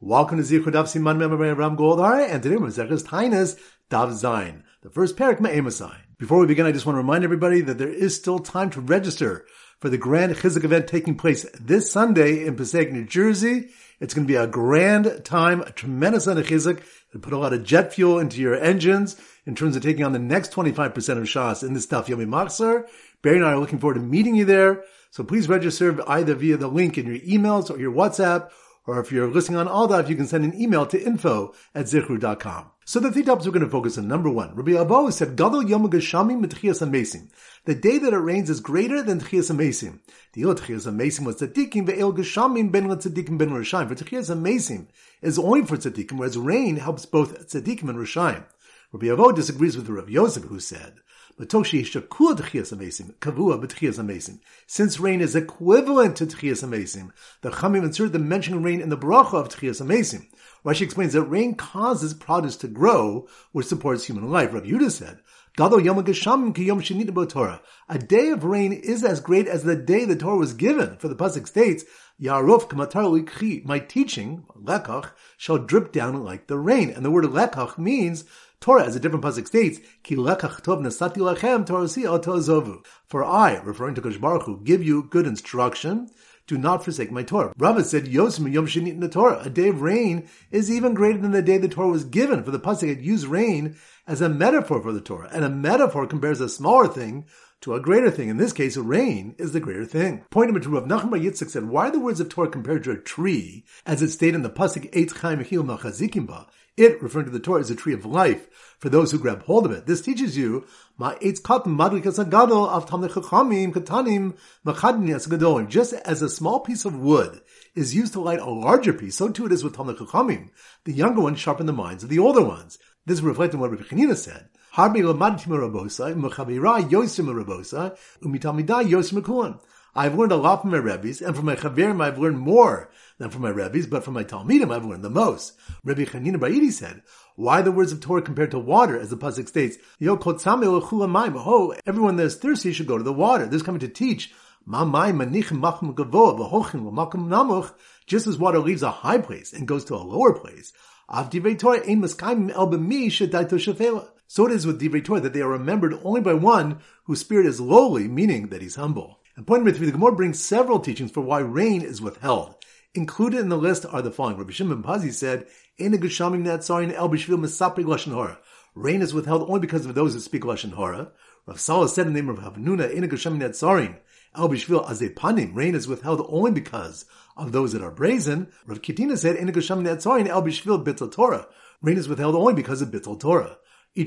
Welcome to Zichru Daf Siman Member Ram Goldhar, and today we're Zechus Taanis Daf Zayin, the first parak Me'emasai. Before we begin, I just want to remind everybody that there is still time to register for the grand Chizuk event taking place this Sunday in Passaic, New Jersey. It's going to be a grand time, a tremendous amount of Chizuk. to put a lot of jet fuel into your engines in terms of taking on the next 25% of Shas in this Daf Yomi Machzor. Barry and I are looking forward to meeting you there. So please register either via the link in your emails or your WhatsApp or if you're listening on AllDaf, you can send an email to info at zichru.com. So the three topics we're going to focus on. Number one, Rabbi Avo said, Gadol Yom Gashami Mitchias Amesim. The day that it rains is greater than Tchias Amesim. The Il Tchias Amesim was Tzadikim, Ve'el Gashamim ben Tzadikim ben Rishayim. For Tchias Amesim is only for Tzadikim, whereas rain helps both Tzadikim and Rishayim. Rabbi Avo disagrees with Rabbi Yosef, who said, since rain is equivalent to Tchias Amesim, the Chamim insert the mentioning rain in the bracha of Tchias Amesim. Rashi explains that rain causes produce to grow, which supports human life. Rabbi Yudah said, A day of rain is as great as the day the Torah was given. For the pasuk states, Yarov my teaching, lekach, shall drip down like the rain. And the word lekach means Torah, as a different pasuk states, Ki lekach tov nasati lachem tozovu. For I, referring to Kosh Baruch Hu, give you good instruction. Do not forsake my Torah. Rava said, Yosim Yom Shinit in the Torah. A day of rain is even greater than the day the Torah was given. For the pasuk, had used rain as a metaphor for the Torah, and a metaphor compares a smaller thing to a greater thing. In this case, rain is the greater thing. Point number two, Rav Nachman Yitzchak said, why are the words of Torah compared to a tree, as it stated in the pasuk Eitz Chaim Hil Machazikim It, referring to the Torah, is a tree of life for those who grab hold of it. This teaches you just as a small piece of wood is used to light a larger piece, so too it is with Talmud Chachamim. The younger ones sharpen the minds of the older ones. This is reflecting what Rabbi Chanina said. I've learned a lot from my rabbis, and from my chaverim I've learned more than from my rabbis, but from my talmidim I've learned the most. Rabbi Chanina Ba'idi said, why the words of Torah compared to water, as the pasuk states, Yo Oh, everyone that is thirsty should go to the water. This is coming to teach just as water leaves a high place and goes to a lower place. So it is with Divrei Torah that they are remembered only by one whose spirit is lowly, meaning that he's humble. And point number three, the Gemara brings several teachings for why rain is withheld. Included in the list are the following. Rabbi Shimon Pazi said, "In a igshamined zorin, albishvil mesapigoshen hora, Rain is withheld only because of those who speak Lashon Hora. Rav Salah said in the name of Hamnuna, El Bishvil Azepanim, rain is withheld only because of those that are brazen. Rav Katina said, El Bishvil Bittel Torah. Rain is withheld only because of Bittel Torah.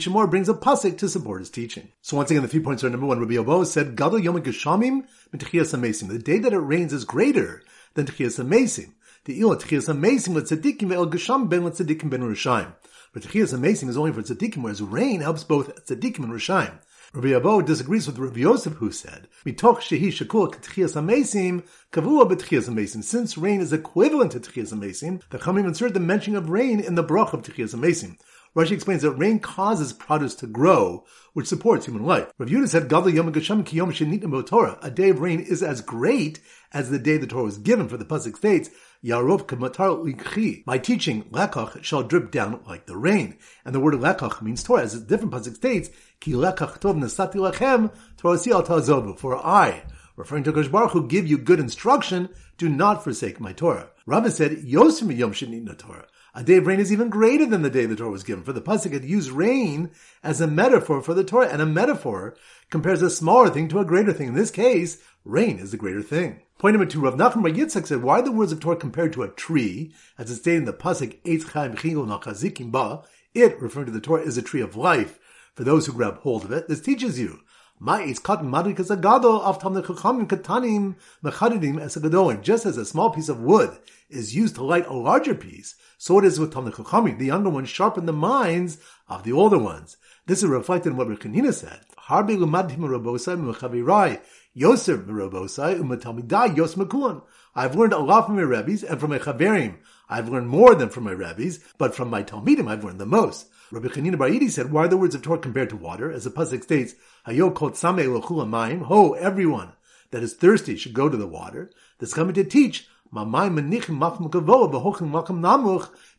More brings a pasuk to support his teaching. So once again, the three points are number one. Rabbi Yobo said, Gadol Yom Geshamim The day that it rains is greater than Tchias Amesim. The ilah tchias amazing with tzaddikim ve'el gesham ben with tzaddikim ben rishayim. But tchias amazing is only for tzaddikim, whereas rain helps both tzaddikim and rishayim. Rabbi Abo disagrees with Rabbi Yosef, who said, "Mitoch shehi shakul k'tchias amazing kavua b'tchias amazing." Since rain is equivalent to tchias amazing, the Chamim insert the mention of rain in the brach of tchias amazing. Rashi explains that rain causes produce to grow, which supports human life. Rav Yudah said, "Gadol yom gasham ki yom Torah." A day of rain is as great as the day the Torah was given. For the pasuk states, Yarov kamatar likchi. My teaching, lekach, shall drip down like the rain. And the word lekach means Torah, as a different pasuk states, ki lekach tov nesati lechem, torasi al tazobu. For I, referring to Kosh Baruch who give you good instruction, do not forsake my Torah. Rabbi said, Yosim yom shenit Torah. A day of rain is even greater than the day the Torah was given. For the pasuk had used rain as a metaphor for the Torah, and a metaphor compares a smaller thing to a greater thing. In this case, rain is the greater thing. Point number two, Rav Nachman Bar Yitzchak said, why are the words of Torah compared to a tree, as it's stated in the pasuk Eitz Chaim Chingol Nachazikim Ba? It, referring to the Torah, is a tree of life for those who grab hold of it. This teaches you just as a small piece of wood is used to light a larger piece, so it is with Talmud Chachamim. The younger ones sharpen the minds of the older ones. This is reflected in what Rekanina said. Yosef Merobosai umatalmidai Yos. I've learned a lot from my rabbis, and from my chaverim, I've learned more than from my rabbis, but from my talmidim, I've learned the most. Rabbi Chanina Baridi said, why are the words of Torah compared to water? As the pasuk states, Hayo kot same mayim, ho, everyone that is thirsty should go to the water. That's coming to teach,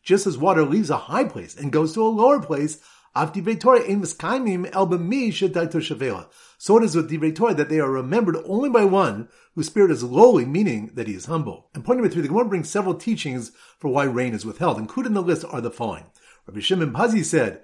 just as water leaves a high place and goes to a lower place, so it is with Divrei Torah that they are remembered only by one whose spirit is lowly, meaning that he is humble. And point number three, the Gemara brings several teachings for why rain is withheld. Included in the list are the following. Rabbi Shimon Pazi said,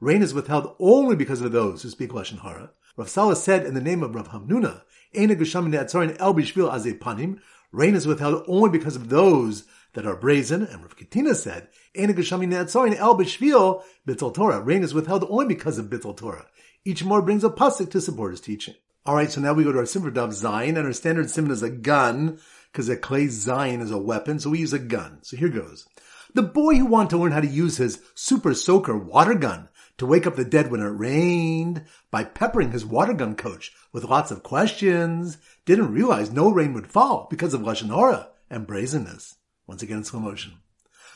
Rain is withheld only because of those who speak Lashon Hara. Rav Salah said in the name of Rav Hamnuna, "Ena etzarin el bishvil azepanim." Rain is withheld only because of those that are brazen, and Rav Katina said, El Bittul Torah. Rain is withheld only because of Bittul Torah. Each more brings a pasuk to support his teaching. Alright, so now we go to our Simmer Daf Zayin, and our standard simon is a gun, because a clay Zayin is a weapon, so we use a gun. So here goes. The boy who wanted to learn how to use his super soaker water gun to wake up the dead when it rained by peppering his water gun coach with lots of questions didn't realize no rain would fall because of Lashon Hora and brazenness. Once again in slow motion.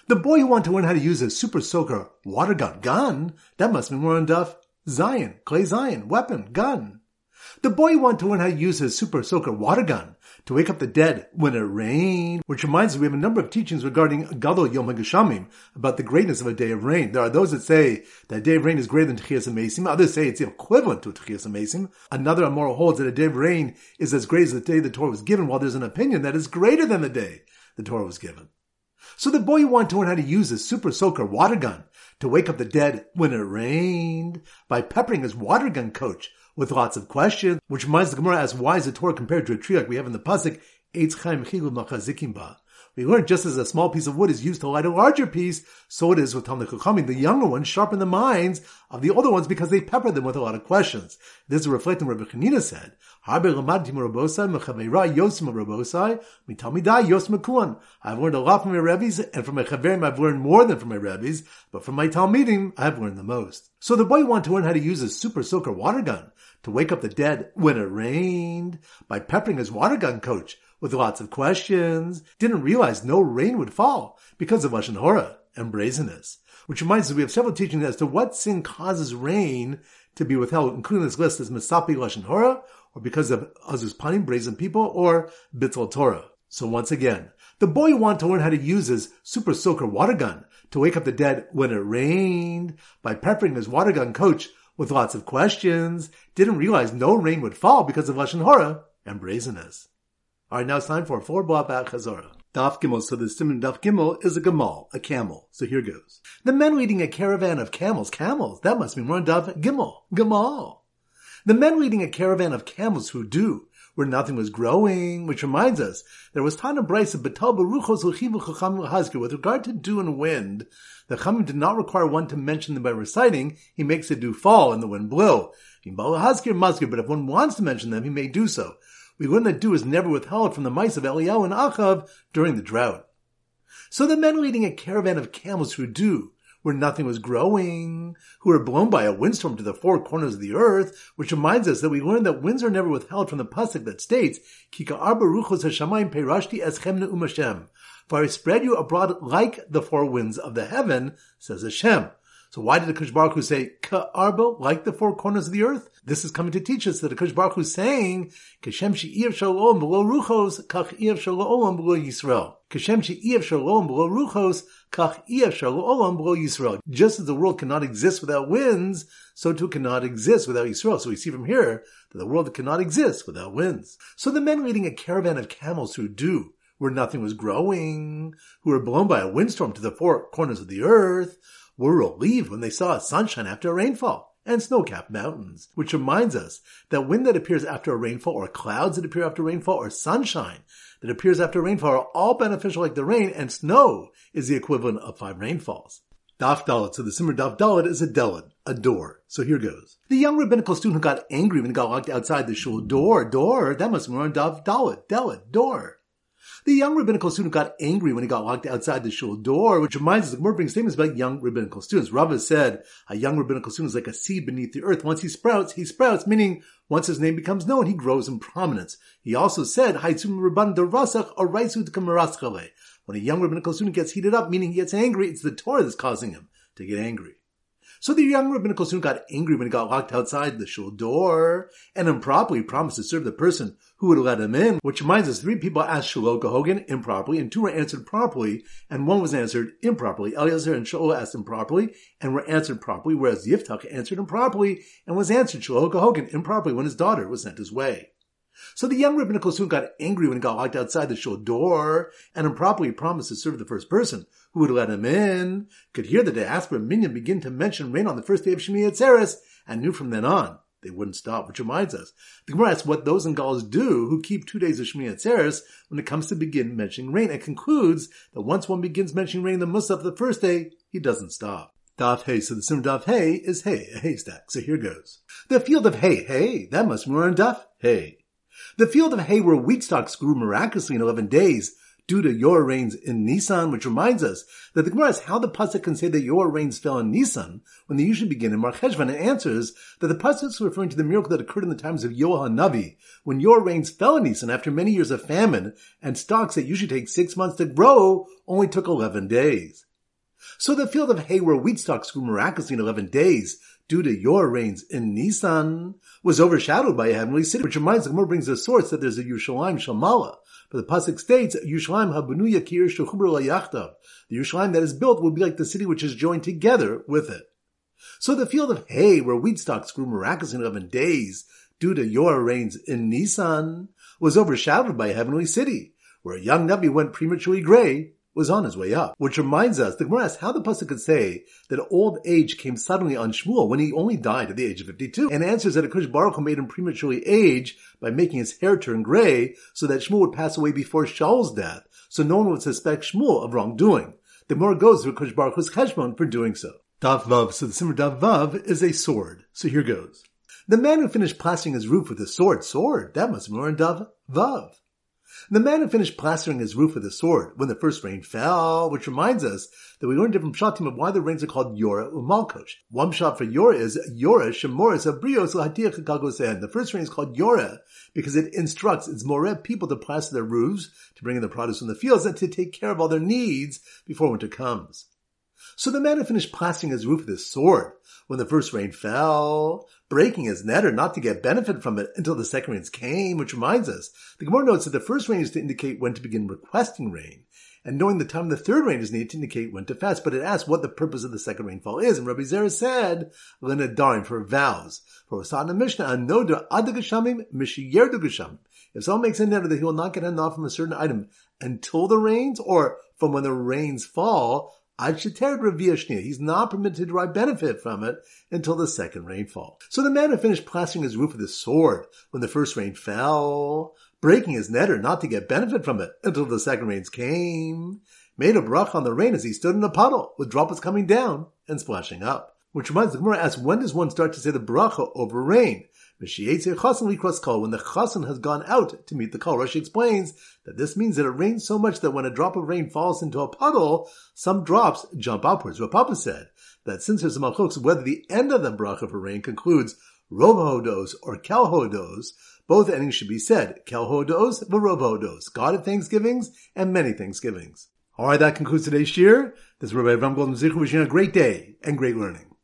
The boy who wanted to learn how to use a super soaker water gun, gun, that must be more on Daf. Zayin, Clay Zayin, weapon, gun. The boy who wanted to learn how to use his super soaker water gun to wake up the dead when it rained, which reminds us we have a number of teachings regarding Gadol Yom HaGeshamim, about the greatness of a day of rain. There are those that say that a day of rain is greater than Techias Amesim. Others say it's equivalent to Techias Amesim. Another Amoral holds that a day of rain is as great as the day the Torah was given, while there's an opinion that is greater than the day the Torah was given. So the boy wanted to learn how to use his super soaker water gun to wake up the dead when it rained by peppering his water gun coach with lots of questions, which reminds the Gemara as why is the Torah compared to a tree like we have in the Pasuk, Eitz Chaim. We learned just as a small piece of wood is used to light a larger piece, so it is with Talmud Chachamim. The younger ones sharpen the minds of the older ones because they pepper them with a lot of questions. This is reflecting what Rabbi Chanina said. I've learned a lot from my rabbis, and from my chaverim I've learned more than from my rabbis, but from my talmidim I've learned the most. So the boy wanted to learn how to use a super soaker water gun to wake up the dead when it rained by peppering his water gun coach with lots of questions, didn't realize no rain would fall because of Lashon Hora and brazenness. Which reminds us we have several teachings as to what sin causes rain to be withheld, including this list as Misapi Lashon Hora, or because of Azus Panim, brazen people, or Bittul Torah. So once again, the boy wanted to learn how to use his super soaker water gun to wake up the dead when it rained by peppering his water gun coach with lots of questions, didn't realize no rain would fall because of Lashon Hora and brazenness. Alright, now it's time for four block back Chazorah. Daf Gimel. So the Simon Daf Gimel is a Gamal, a camel. So here goes. The men leading a caravan of camels, camels, that must be more Daf Gimel, Gamal. The men leading a caravan of camels who do, where nothing was growing, which reminds us, there was Tana Betal Baruchos Hazker. With regard to dew and wind, the Chamim did not require one to mention them by reciting, he makes the dew fall and the wind blow. But if one wants to mention them, he may do so we learn that dew is never withheld from the mice of Eliyahu and Achav during the drought. So the men leading a caravan of camels through dew, where nothing was growing, who were blown by a windstorm to the four corners of the earth, which reminds us that we learned that winds are never withheld from the pasuk that states, Kika arba ruchos hashamayim perashti eschem umashem. For I spread you abroad like the four winds of the heaven, says Hashem. So why did the Baruch Hu say Ka'arba, like the four corners of the earth? This is coming to teach us that the Baruch Hu is saying, Kashem she'iev shalom below ruchos, kach iev shalom below Yisrael. Kashem she'iev shalom below ruchos, kach iev shalom below Yisrael. Just as the world cannot exist without winds, so too cannot exist without Yisrael. So we see from here that the world cannot exist without winds. So the men leading a caravan of camels through dew, where nothing was growing, who were blown by a windstorm to the four corners of the earth, were relieved when they saw sunshine after a rainfall and snow-capped mountains, which reminds us that wind that appears after a rainfall or clouds that appear after rainfall or sunshine that appears after rainfall are all beneficial like the rain and snow is the equivalent of five rainfalls. Daf Dalit. So the Simmer Daf Dalit is a Dalit, a door. So here goes. The young rabbinical student who got angry when he got locked outside the shul door, door, that must be on Daf Dalit, Dalit, door. The young rabbinical student got angry when he got locked outside the shul door, which reminds us the Gemara brings statements about young rabbinical students. Rava said a young rabbinical student is like a seed beneath the earth. Once he sprouts, he sprouts, meaning once his name becomes known, he grows in prominence. He also said, When a young rabbinical student gets heated up, meaning he gets angry, it's the Torah that's causing him to get angry. So the young rabbinical student got angry when he got locked outside the shul door and improperly promised to serve the person who would let him in, which reminds us three people asked Shloka Hogan improperly and two were answered properly and one was answered improperly. Eliezer and Shaul asked improperly and were answered properly, whereas Yiftach answered improperly and was answered Shloka Hogan improperly when his daughter was sent his way. So the young rabbinical student got angry when he got locked outside the shul door and improperly promised to serve the first person who would let him in, could hear the diaspora minion begin to mention rain on the first day of Shemi Atzeres, and knew from then on they wouldn't stop, which reminds us. The Gemara asks what those in Gauls do who keep two days of Shemi Atzeres when it comes to begin mentioning rain, and concludes that once one begins mentioning rain in the Musaf the first day, he doesn't stop. Daf Hay. So the sim Daf Hay is Hay, a haystack. So here goes. The field of hay, hay, that must be more on Daf Hay. The field of hay where wheat stalks grew miraculously in 11 days due to your rains in Nisan, which reminds us that the Gemara asks how the Pasuk can say that your rains fell in Nisan when they usually begin in Mar Cheshvan, and answers that the Pasuk is referring to the miracle that occurred in the times of Yoel Navi, when your rains fell in Nisan after many years of famine, and stalks that usually take six months to grow only took 11 days. So the field of hay where wheat stalks grew miraculously in 11 days due to your rains in Nisan was overshadowed by a heavenly city, which reminds the Gemara brings a source that there's a Yerushalayim Shamala. But the pasuk states, Yerushalayim habunuya kir yachtav. The Yerushalayim that is built will be like the city which is joined together with it. So the field of hay, where wheat stalks grew miraculously in eleven days, due to your rains in Nisan, was overshadowed by a heavenly city, where a young Nabi went prematurely gray was on his way up. Which reminds us, the Gemara asks how the Pasuk could say that old age came suddenly on Shmuel when he only died at the age of 52, and answers that Akush Baruch made him prematurely age by making his hair turn gray so that Shmuel would pass away before Shaul's death, so no one would suspect Shmuel of wrongdoing. The more goes to Akush Baruch's cheshbon for doing so. Daf Vav, so the Simmer Daf Vav is a sword. So here goes. The man who finished plastering his roof with a sword, sword, that must be more in Daf Vav. The man had finished plastering his roof with a sword when the first rain fell, which reminds us that we learned different shatim of why the rains are called Yora Umalkosh. One shot for Yora is Yora Shemoris Abrios Lahatiyach Kagosen. The first rain is called Yora because it instructs its Moreb people to plaster their roofs, to bring in the produce from the fields, and to take care of all their needs before winter comes. So the man had finished plastering his roof with his sword when the first rain fell, breaking his netter not to get benefit from it until the second rains came, which reminds us, the Gemara notes that the first rain is to indicate when to begin requesting rain, and knowing the time the third rain is needed to indicate when to fast, but it asks what the purpose of the second rainfall is, and Rabbi Zera said, Darin for vows. For the Mishnah, Anoda Adagashamim Mishiyerdugashamim. If someone makes a netter that he will not get enough from a certain item until the rains, or from when the rains fall, He's not permitted to derive benefit from it until the second rainfall. So the man had finished plastering his roof with his sword when the first rain fell, breaking his netter not to get benefit from it until the second rains came, made a brach on the rain as he stood in a puddle with droplets coming down and splashing up. Which reminds the Gemara asks, when does one start to say the bracha over rain? When the chasen has gone out to meet the kol, Rashi explains that this means that it rains so much that when a drop of rain falls into a puddle, some drops jump upwards. What Papa said, that since there's a malchus, whether the end of the bracha for rain concludes rov hodos or kel hodos, both endings should be said, kel hodos, rov hodos, God of thanksgivings and many thanksgivings. Alright, that concludes today's shir. This is Rabbi Avram Goldhar Zichru wishing a great day and great learning.